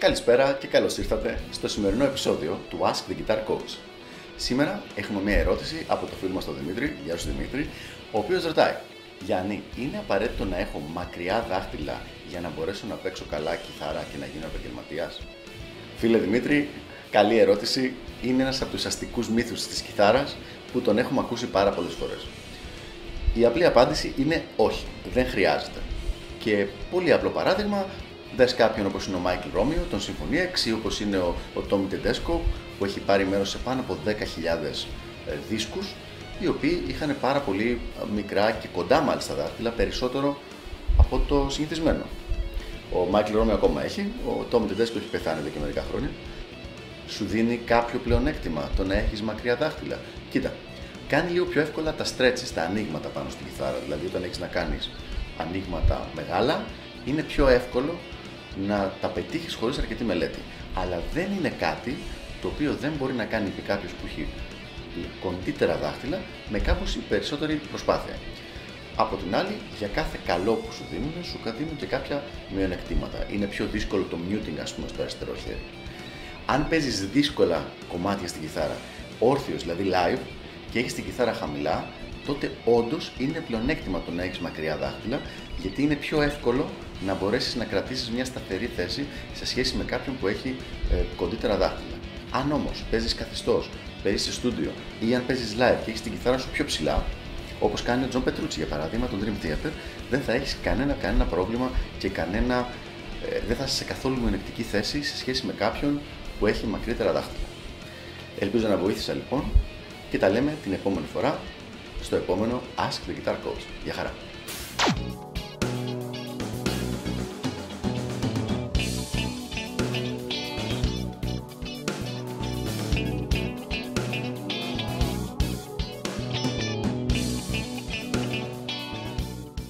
Καλησπέρα και καλώς ήρθατε στο σημερινό επεισόδιο του Ask the Guitar Coach. Σήμερα έχουμε μια ερώτηση από το φίλο μας τον Δημήτρη, γεια σου Δημήτρη, ο οποίος ρωτάει Γιάννη, είναι απαραίτητο να έχω μακριά δάχτυλα για να μπορέσω να παίξω καλά κιθάρα και να γίνω επαγγελματίας; Φίλε Δημήτρη, καλή ερώτηση. Είναι ένας από τους αστικούς μύθους της κιθάρας που τον έχουμε ακούσει πάρα πολλές φορές. Η απλή απάντηση είναι όχι, δεν χρειάζεται. Και πολύ απλό παράδειγμα, δες κάποιον όπως είναι ο Μάικλ Ρόμιο, τον Symphony ή όπως είναι ο, ο Τόμι Τεντέσκο, που έχει πάρει μέρος σε πάνω από 10.000 ε, δίσκους, οι οποίοι είχαν πάρα πολύ ε, μικρά και κοντά μάλιστα δάχτυλα, περισσότερο από το συνηθισμένο. Ο Μάικλ Ρόμιο ακόμα έχει, ο Τόμι Τεντέσκο έχει πεθάνει εδώ και μερικά χρόνια. Σου δίνει κάποιο πλεονέκτημα το να έχεις μακριά δάχτυλα. Κοίτα, κάνει λίγο πιο εύκολα τα stretches, τα ανοίγματα πάνω στην κιθάρα. Δηλαδή, όταν έχεις να κάνεις ανοίγματα μεγάλα, είναι πιο εύκολο να τα πετύχεις χωρίς αρκετή μελέτη. Αλλά δεν είναι κάτι το οποίο δεν μπορεί να κάνει και κάποιος που έχει κοντύτερα δάχτυλα με κάπως περισσότερη προσπάθεια. Από την άλλη, για κάθε καλό που σου δίνουν, σου δίνουν και κάποια μειονεκτήματα. Είναι πιο δύσκολο το muting, ας πούμε, στο αριστερό χέρι. Αν παίζεις δύσκολα κομμάτια στην κιθάρα, όρθιος δηλαδή live, και έχεις την κιθάρα χαμηλά, τότε όντως είναι πλεονέκτημα το να έχεις μακριά δάχτυλα, γιατί είναι πιο εύκολο να μπορέσεις να κρατήσεις μια σταθερή θέση σε σχέση με κάποιον που έχει ε, κοντύτερα δάχτυλα. Αν όμως παίζεις καθιστός, παίζεις σε στούντιο ή αν παίζεις live και έχεις την κιθάρα σου πιο ψηλά, όπως κάνει ο Τζον Πετρούτσι για παράδειγμα, των Dream Theater, δεν θα έχεις κανένα, κανένα πρόβλημα και κανένα, ε, δεν θα είσαι σε καθόλου μειονεκτική θέση σε σχέση με κάποιον που έχει μακρύτερα δάχτυλα. Ελπίζω να βοήθησα λοιπόν και τα λέμε την επόμενη φορά Esto es Pómono Ask the Guitar Coach. Viajará.